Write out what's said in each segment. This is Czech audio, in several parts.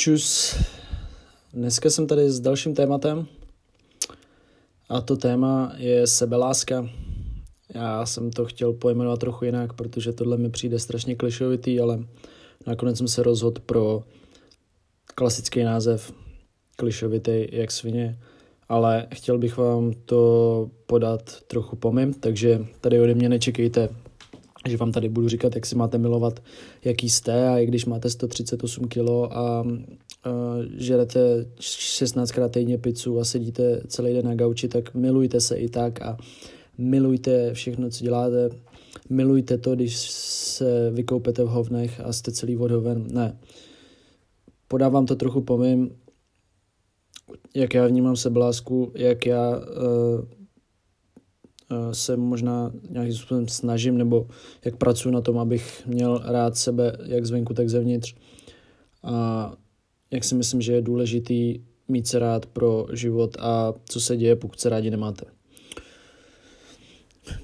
Čus. Dneska jsem tady s dalším tématem a to téma je sebeláska. Já jsem to chtěl pojmenovat trochu jinak, protože tohle mi přijde strašně klišovitý, ale nakonec jsem se rozhodl pro klasický název klišovitý jak svině, ale chtěl bych vám to podat trochu pomym, takže tady ode mě nečekejte že vám tady budu říkat, jak si máte milovat, jaký jste a i když máte 138 kg a, a žerete 16krát týdně pizzu a sedíte celý den na gauči, tak milujte se i tak a milujte všechno, co děláte. Milujte to, když se vykoupete v hovnech a jste celý odhoven. Ne. Podávám to trochu pomím, jak já vnímám sebelasku, jak já uh, se možná nějakým způsobem snažím, nebo jak pracuji na tom, abych měl rád sebe, jak zvenku, tak zevnitř. A jak si myslím, že je důležitý mít se rád pro život a co se děje, pokud se rádi nemáte.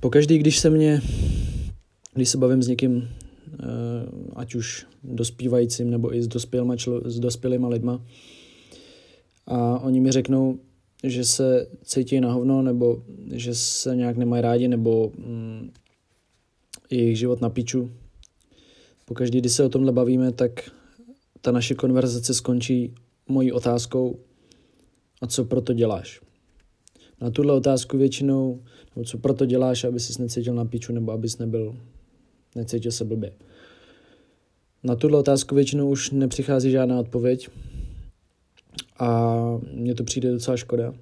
Pokaždý, když se mě, když se bavím s někým, eh, ať už dospívajícím nebo i s dospělýma, s dospělýma lidma, a oni mi řeknou, že se cítí na hovno, nebo že se nějak nemají rádi, nebo mm, jejich život na piču. Pokaždý, když se o tomhle bavíme, tak ta naše konverzace skončí mojí otázkou a co proto děláš? Na tuhle otázku většinou, nebo co proto děláš, aby ses necítil na piču, nebo abys nebyl, necítil se blbě. Na tuhle otázku většinou už nepřichází žádná odpověď, a mně to přijde docela škoda.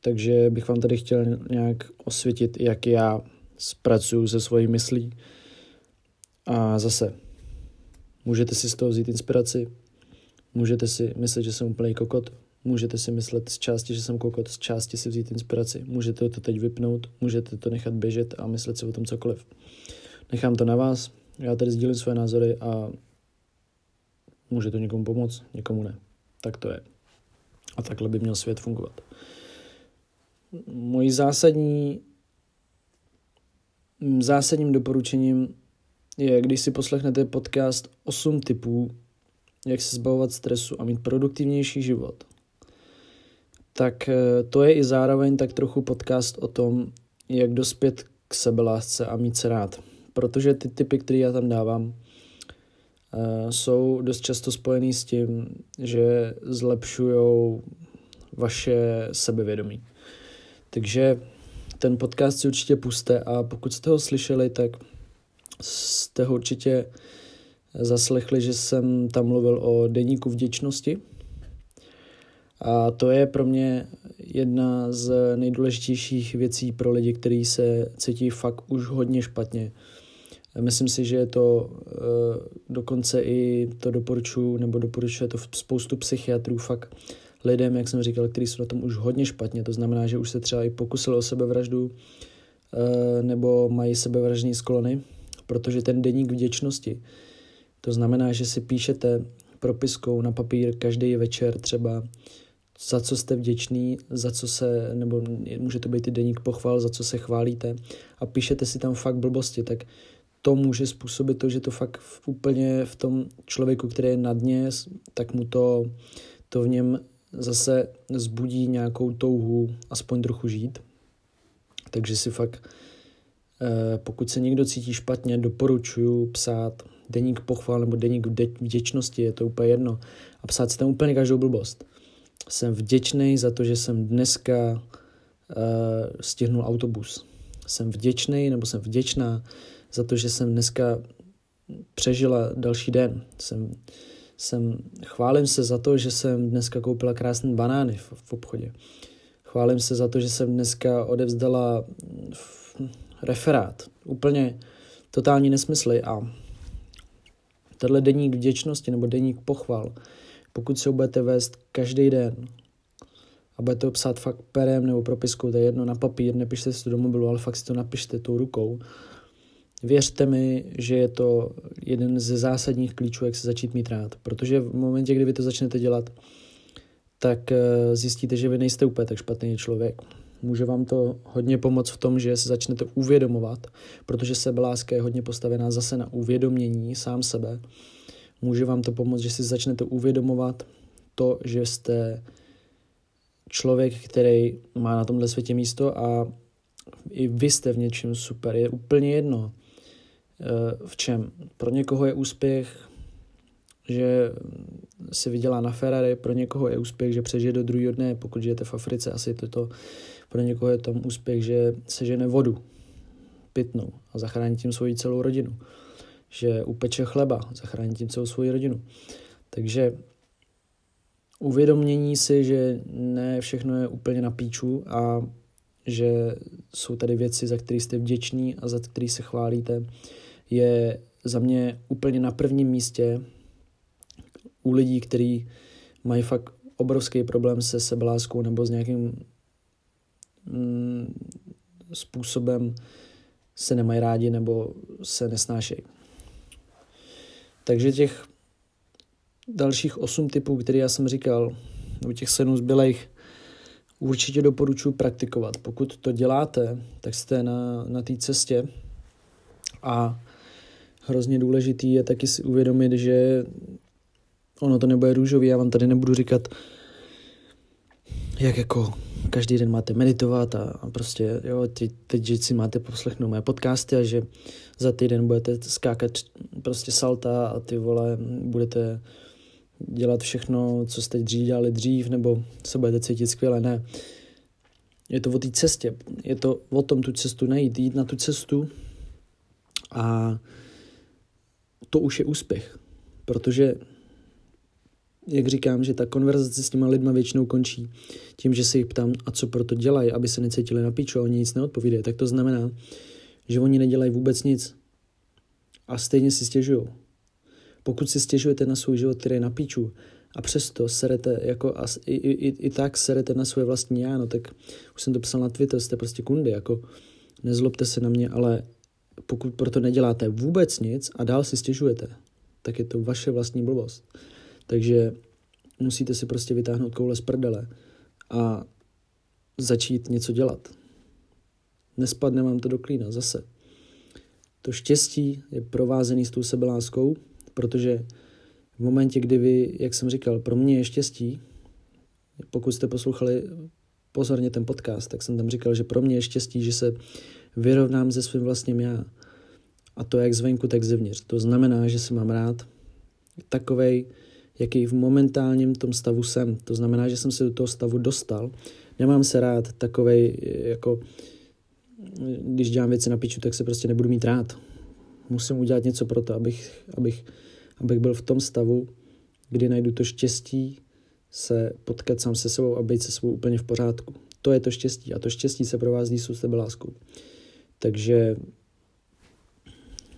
Takže bych vám tady chtěl nějak osvětit, jak já zpracuju se svojí myslí. A zase, můžete si z toho vzít inspiraci, můžete si myslet, že jsem úplný kokot, můžete si myslet z části, že jsem kokot, z části si vzít inspiraci, můžete to teď vypnout, můžete to nechat běžet a myslet si o tom cokoliv. Nechám to na vás, já tady sdílím své názory a může to někomu pomoct, někomu ne. Tak to je. A takhle by měl svět fungovat. Mojí zásadní, zásadním doporučením je, když si poslechnete podcast 8 typů, jak se zbavovat stresu a mít produktivnější život. Tak eh, to je i zároveň tak trochu podcast o tom, jak dospět k sebelásce a mít se rád. Protože ty typy, které já tam dávám, jsou dost často spojený s tím, že zlepšují vaše sebevědomí. Takže ten podcast si určitě puste a pokud jste ho slyšeli, tak jste ho určitě zaslechli, že jsem tam mluvil o deníku vděčnosti. A to je pro mě jedna z nejdůležitějších věcí pro lidi, kteří se cítí fakt už hodně špatně Myslím si, že je to eh, dokonce i to doporučuji, nebo doporučuje to spoustu psychiatrů fakt lidem, jak jsem říkal, kteří jsou na tom už hodně špatně. To znamená, že už se třeba i pokusili o sebevraždu eh, nebo mají sebevražní sklony, protože ten deník vděčnosti, to znamená, že si píšete propiskou na papír každý večer třeba, za co jste vděčný, za co se, nebo může to být i deník pochval, za co se chválíte a píšete si tam fakt blbosti, tak to může způsobit to, že to fakt úplně v tom člověku, který je na dně, tak mu to, to v něm zase zbudí nějakou touhu aspoň trochu žít. Takže si fakt, eh, pokud se někdo cítí špatně, doporučuju psát deník pochval nebo deník vděčnosti, je to úplně jedno. A psát si tam úplně každou blbost. Jsem vděčný za to, že jsem dneska uh, stihnul autobus. Jsem vděčný nebo jsem vděčná za to, že jsem dneska přežila další den. Jsem, jsem, chválím se za to, že jsem dneska koupila krásné banány v, v obchodě. Chválím se za to, že jsem dneska odevzdala referát. Úplně totální nesmysly a tenhle deník vděčnosti nebo deník pochval, pokud se ho budete vést každý den a budete ho psát fakt perem nebo propiskou, to je jedno na papír, nepište si to do mobilu, ale fakt si to napište tou rukou, Věřte mi, že je to jeden ze zásadních klíčů, jak se začít mít rád. Protože v momentě, kdy vy to začnete dělat, tak eh, zjistíte, že vy nejste úplně tak špatný člověk. Může vám to hodně pomoct v tom, že se začnete uvědomovat, protože sebeláska je hodně postavená zase na uvědomění sám sebe. Může vám to pomoct, že si začnete uvědomovat to, že jste člověk, který má na tomhle světě místo a i vy jste v něčem super. Je úplně jedno, v čem. Pro někoho je úspěch, že si vydělá na Ferrari, pro někoho je úspěch, že přežije do druhého dne, pokud žijete v Africe, asi to to, pro někoho je tam úspěch, že sežene vodu pitnou a zachrání tím svoji celou rodinu. Že upeče chleba, zachrání tím celou svoji rodinu. Takže uvědomění si, že ne všechno je úplně na píču a že jsou tady věci, za které jste vděční a za které se chválíte, je za mě úplně na prvním místě u lidí, kteří mají fakt obrovský problém se sebeláskou nebo s nějakým mm, způsobem se nemají rádi nebo se nesnášejí. Takže těch dalších osm typů, které já jsem říkal, u těch sedm zbylejch, určitě doporučuji praktikovat. Pokud to děláte, tak jste na, na té cestě a hrozně důležitý je taky si uvědomit, že ono to nebude růžový, já vám tady nebudu říkat, jak jako každý den máte meditovat a, prostě, jo, teď, teď že si máte poslechnout moje podcasty a že za týden budete skákat prostě salta a ty vole, budete dělat všechno, co jste dřív dělali dřív, nebo se budete cítit skvěle, ne. Je to o té cestě, je to o tom tu cestu najít, jít na tu cestu a to už je úspěch, protože jak říkám, že ta konverzace s těma lidma většinou končí tím, že se jich ptám, a co proto dělají, aby se necítili na piču a oni nic neodpovídají, tak to znamená, že oni nedělají vůbec nic a stejně si stěžují. Pokud si stěžujete na svůj život, který je na píču, a přesto serete, jako a, i, i, i, tak serete na svoje vlastní já, no tak už jsem to psal na Twitter, jste prostě kundy, jako nezlobte se na mě, ale pokud proto neděláte vůbec nic a dál si stěžujete, tak je to vaše vlastní blbost. Takže musíte si prostě vytáhnout koule z prdele a začít něco dělat. Nespadne vám to do klína zase. To štěstí je provázený s tou sebeláskou, protože v momentě, kdy vy, jak jsem říkal, pro mě je štěstí, pokud jste poslouchali pozorně ten podcast, tak jsem tam říkal, že pro mě je štěstí, že se vyrovnám se svým vlastním já. A to jak zvenku, tak zevnitř. To znamená, že se mám rád takovej, jaký v momentálním tom stavu jsem. To znamená, že jsem se do toho stavu dostal. Nemám se rád takovej, jako když dělám věci na piču, tak se prostě nebudu mít rád. Musím udělat něco pro to, abych, abych, abych byl v tom stavu, kdy najdu to štěstí se potkat sám se sebou a být se sebou úplně v pořádku. To je to štěstí a to štěstí se provází s láskou. Takže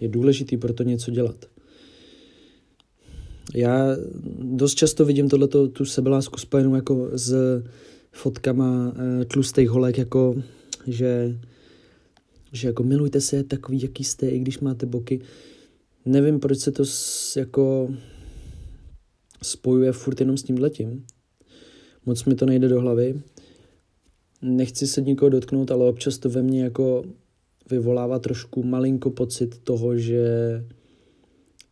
je důležitý pro to něco dělat. Já dost často vidím tohleto, tu sebelásku spojenou jako s fotkama e, tlustých holek, jako že, že jako milujte se takový, jaký jste, i když máte boky. Nevím, proč se to s, jako spojuje furt jenom s tím letím. Moc mi to nejde do hlavy. Nechci se nikoho dotknout, ale občas to ve mně jako vyvolává trošku malinko pocit toho, že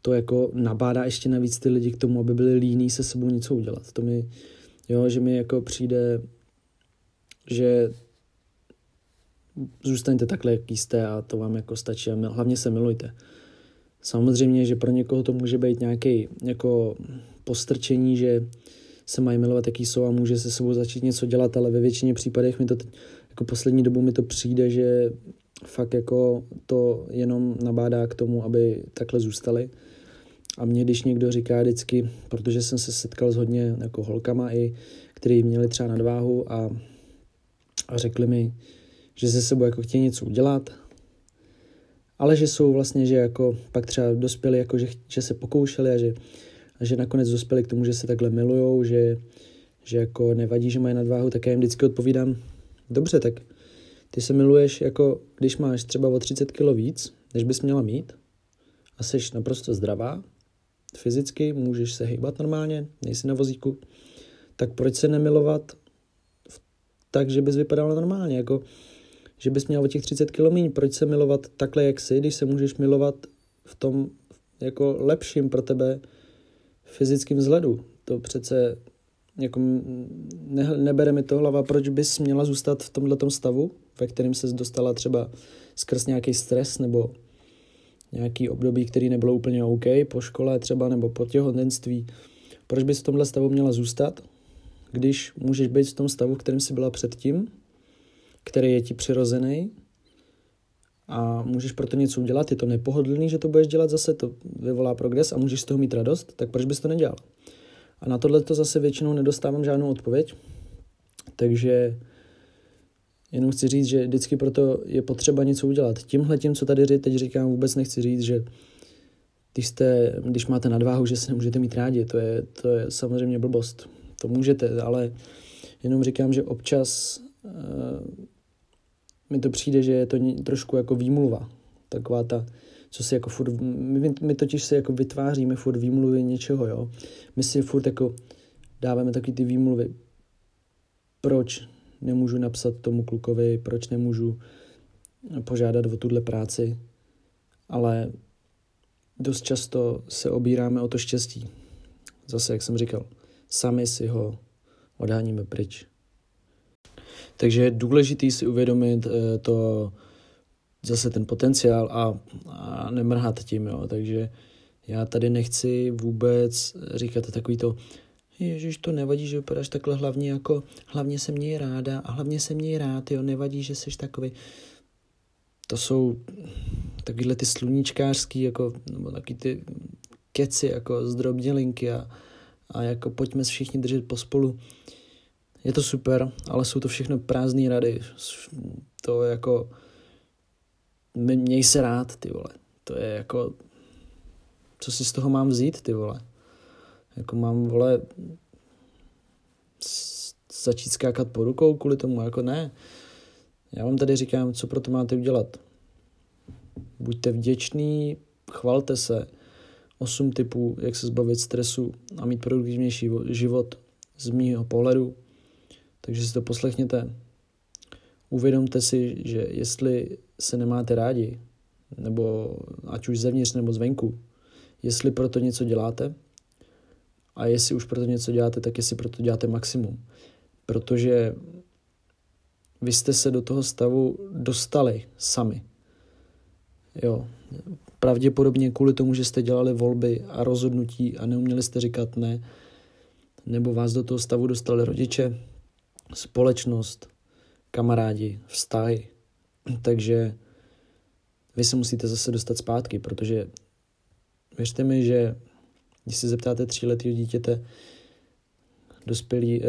to jako nabádá ještě navíc ty lidi k tomu, aby byli líní se sebou něco udělat. To mi, jo, že mi jako přijde, že zůstaňte takhle, jaký jste a to vám jako stačí a hlavně se milujte. Samozřejmě, že pro někoho to může být nějaký jako postrčení, že se mají milovat, jaký jsou a může se sebou začít něco dělat, ale ve většině případech mi to teď, jako poslední dobu mi to přijde, že fakt jako to jenom nabádá k tomu, aby takhle zůstali. A mě, když někdo říká vždycky, protože jsem se setkal s hodně jako holkama i, který měli třeba nadváhu a, a řekli mi, že se sebou jako chtějí něco udělat, ale že jsou vlastně, že jako pak třeba dospěli, jako že, že se pokoušeli a že, a že nakonec dospěli k tomu, že se takhle milujou, že, že jako nevadí, že mají nadváhu, tak já jim vždycky odpovídám, dobře, tak ty se miluješ jako, když máš třeba o 30 kg víc, než bys měla mít a jsi naprosto zdravá, fyzicky, můžeš se hýbat normálně, nejsi na vozíku, tak proč se nemilovat tak, že bys vypadala normálně, jako že bys měl o těch 30 kg míň, proč se milovat takhle, jak jsi, když se můžeš milovat v tom jako lepším pro tebe fyzickém vzhledu. To přece jako ne, nebere mi to hlava, proč bys měla zůstat v tomto stavu, ve kterém se dostala třeba skrz nějaký stres nebo nějaký období, který nebylo úplně OK, po škole třeba nebo po těhotenství. Proč bys v tomhle stavu měla zůstat, když můžeš být v tom stavu, v kterém jsi byla předtím, který je ti přirozený a můžeš proto něco udělat, je to nepohodlný, že to budeš dělat zase, to vyvolá progres a můžeš z toho mít radost, tak proč bys to nedělal? A na tohle to zase většinou nedostávám žádnou odpověď, takže jenom chci říct, že vždycky proto je potřeba něco udělat. Tímhle tím, co tady teď říkám, vůbec nechci říct, že když, jste, když máte nadváhu, že se nemůžete mít rádi, to je, to je samozřejmě blbost. To můžete, ale jenom říkám, že občas uh, mi to přijde, že je to trošku jako výmluva. Taková ta, co si jako furt, my, my totiž se jako vytváříme furt výmluvy něčeho, jo. My si furt jako dáváme taky ty výmluvy. Proč nemůžu napsat tomu klukovi, proč nemůžu požádat o tuhle práci, ale dost často se obíráme o to štěstí. Zase, jak jsem říkal, sami si ho odháníme pryč. Takže je důležité si uvědomit eh, to, zase ten potenciál a, a nemrhat tím, jo. Takže já tady nechci vůbec říkat takový to, Ježíš, to nevadí, že vypadáš takhle hlavně jako, hlavně se měj ráda a hlavně se měj rád, jo, nevadí, že jsi takový. To jsou takovýhle ty sluníčkářský, jako, nebo taky ty keci, jako zdrobnělinky a, a jako pojďme se všichni držet pospolu. Je to super, ale jsou to všechno prázdné rady. To jako, měj se rád, ty vole. To je jako, co si z toho mám vzít, ty vole. Jako mám, vole, začít skákat po rukou kvůli tomu, jako ne. Já vám tady říkám, co pro to máte udělat. Buďte vděční, chvalte se. Osm typů, jak se zbavit stresu a mít produktivnější život z mýho pohledu. Takže si to poslechněte. Uvědomte si, že jestli se nemáte rádi, nebo ať už zevnitř nebo zvenku, jestli proto něco děláte, a jestli už proto něco děláte, tak jestli proto děláte maximum. Protože vy jste se do toho stavu dostali sami. Jo, pravděpodobně kvůli tomu, že jste dělali volby a rozhodnutí a neuměli jste říkat ne, nebo vás do toho stavu dostali rodiče, společnost, kamarádi, vztahy. Takže vy se musíte zase dostat zpátky, protože věřte mi, že když se zeptáte tříletého dítěte, dospělý, eh,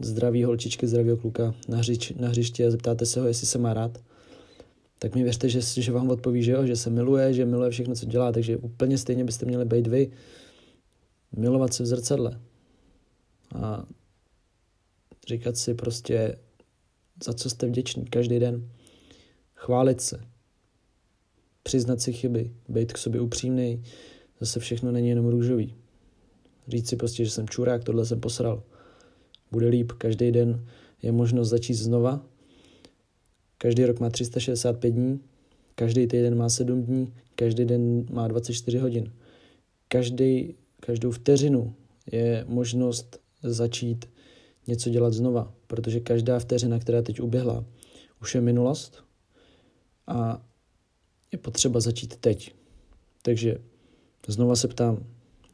zdravý holčičky, zdravého kluka na, hřič, na hřiště a zeptáte se ho, jestli se má rád, tak mi věřte, že, že vám odpoví, že jo, že se miluje, že miluje všechno, co dělá, takže úplně stejně byste měli být vy. Milovat se v zrcadle. A říkat si prostě, za co jste vděční každý den. Chválit se. Přiznat si chyby. Být k sobě upřímný, zase všechno není jenom růžový. Říct si prostě, že jsem čurák, tohle jsem posral. Bude líp, každý den je možnost začít znova. Každý rok má 365 dní, každý týden má 7 dní, každý den má 24 hodin. Každý, každou vteřinu je možnost začít něco dělat znova, protože každá vteřina, která teď uběhla, už je minulost a je potřeba začít teď. Takže Znova se ptám,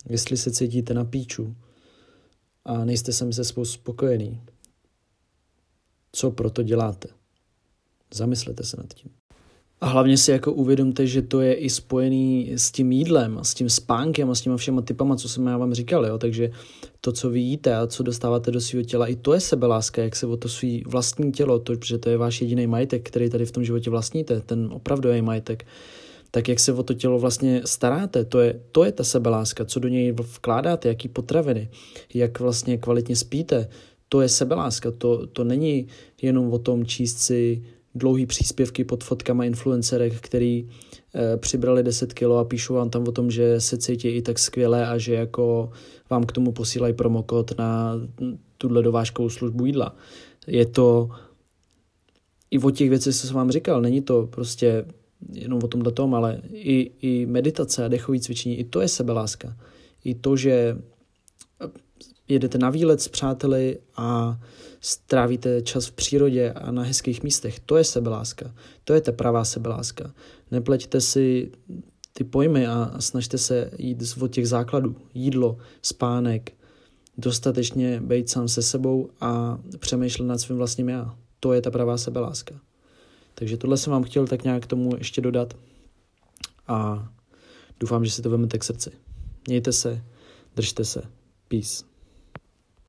jestli se cítíte na píču a nejste sami se svou spokojený, co proto děláte? Zamyslete se nad tím. A hlavně si jako uvědomte, že to je i spojený s tím jídlem, s tím spánkem a s těma všema typama, co jsem já vám říkal, jo? takže to, co vy jíte a co dostáváte do svého těla, i to je sebeláska, jak se o to svý vlastní tělo, to, protože to je váš jediný majetek, který tady v tom životě vlastníte, ten opravdový majetek, tak jak se o to tělo vlastně staráte, to je, to je ta sebeláska, co do něj vkládáte, jaký potraviny, jak vlastně kvalitně spíte, to je sebeláska, to, to není jenom o tom číst si dlouhý příspěvky pod fotkama influencerek, který e, přibrali 10 kilo a píšou vám tam o tom, že se cítí i tak skvěle a že jako vám k tomu posílají promokod na tuhle dovážkovou službu jídla. Je to i o těch věcech, co jsem vám říkal, není to prostě jenom o tomhle tom, ale i, i meditace a dechové cvičení, i to je sebeláska. I to, že jedete na výlet s přáteli a strávíte čas v přírodě a na hezkých místech. To je sebeláska. To je ta pravá sebeláska. Nepleťte si ty pojmy a, snažte se jít od těch základů. Jídlo, spánek, dostatečně být sám se sebou a přemýšlet nad svým vlastním já. To je ta pravá sebeláska. Takže tohle jsem vám chtěl tak nějak k tomu ještě dodat a doufám, že si to vezmete k srdci. Mějte se, držte se. Peace.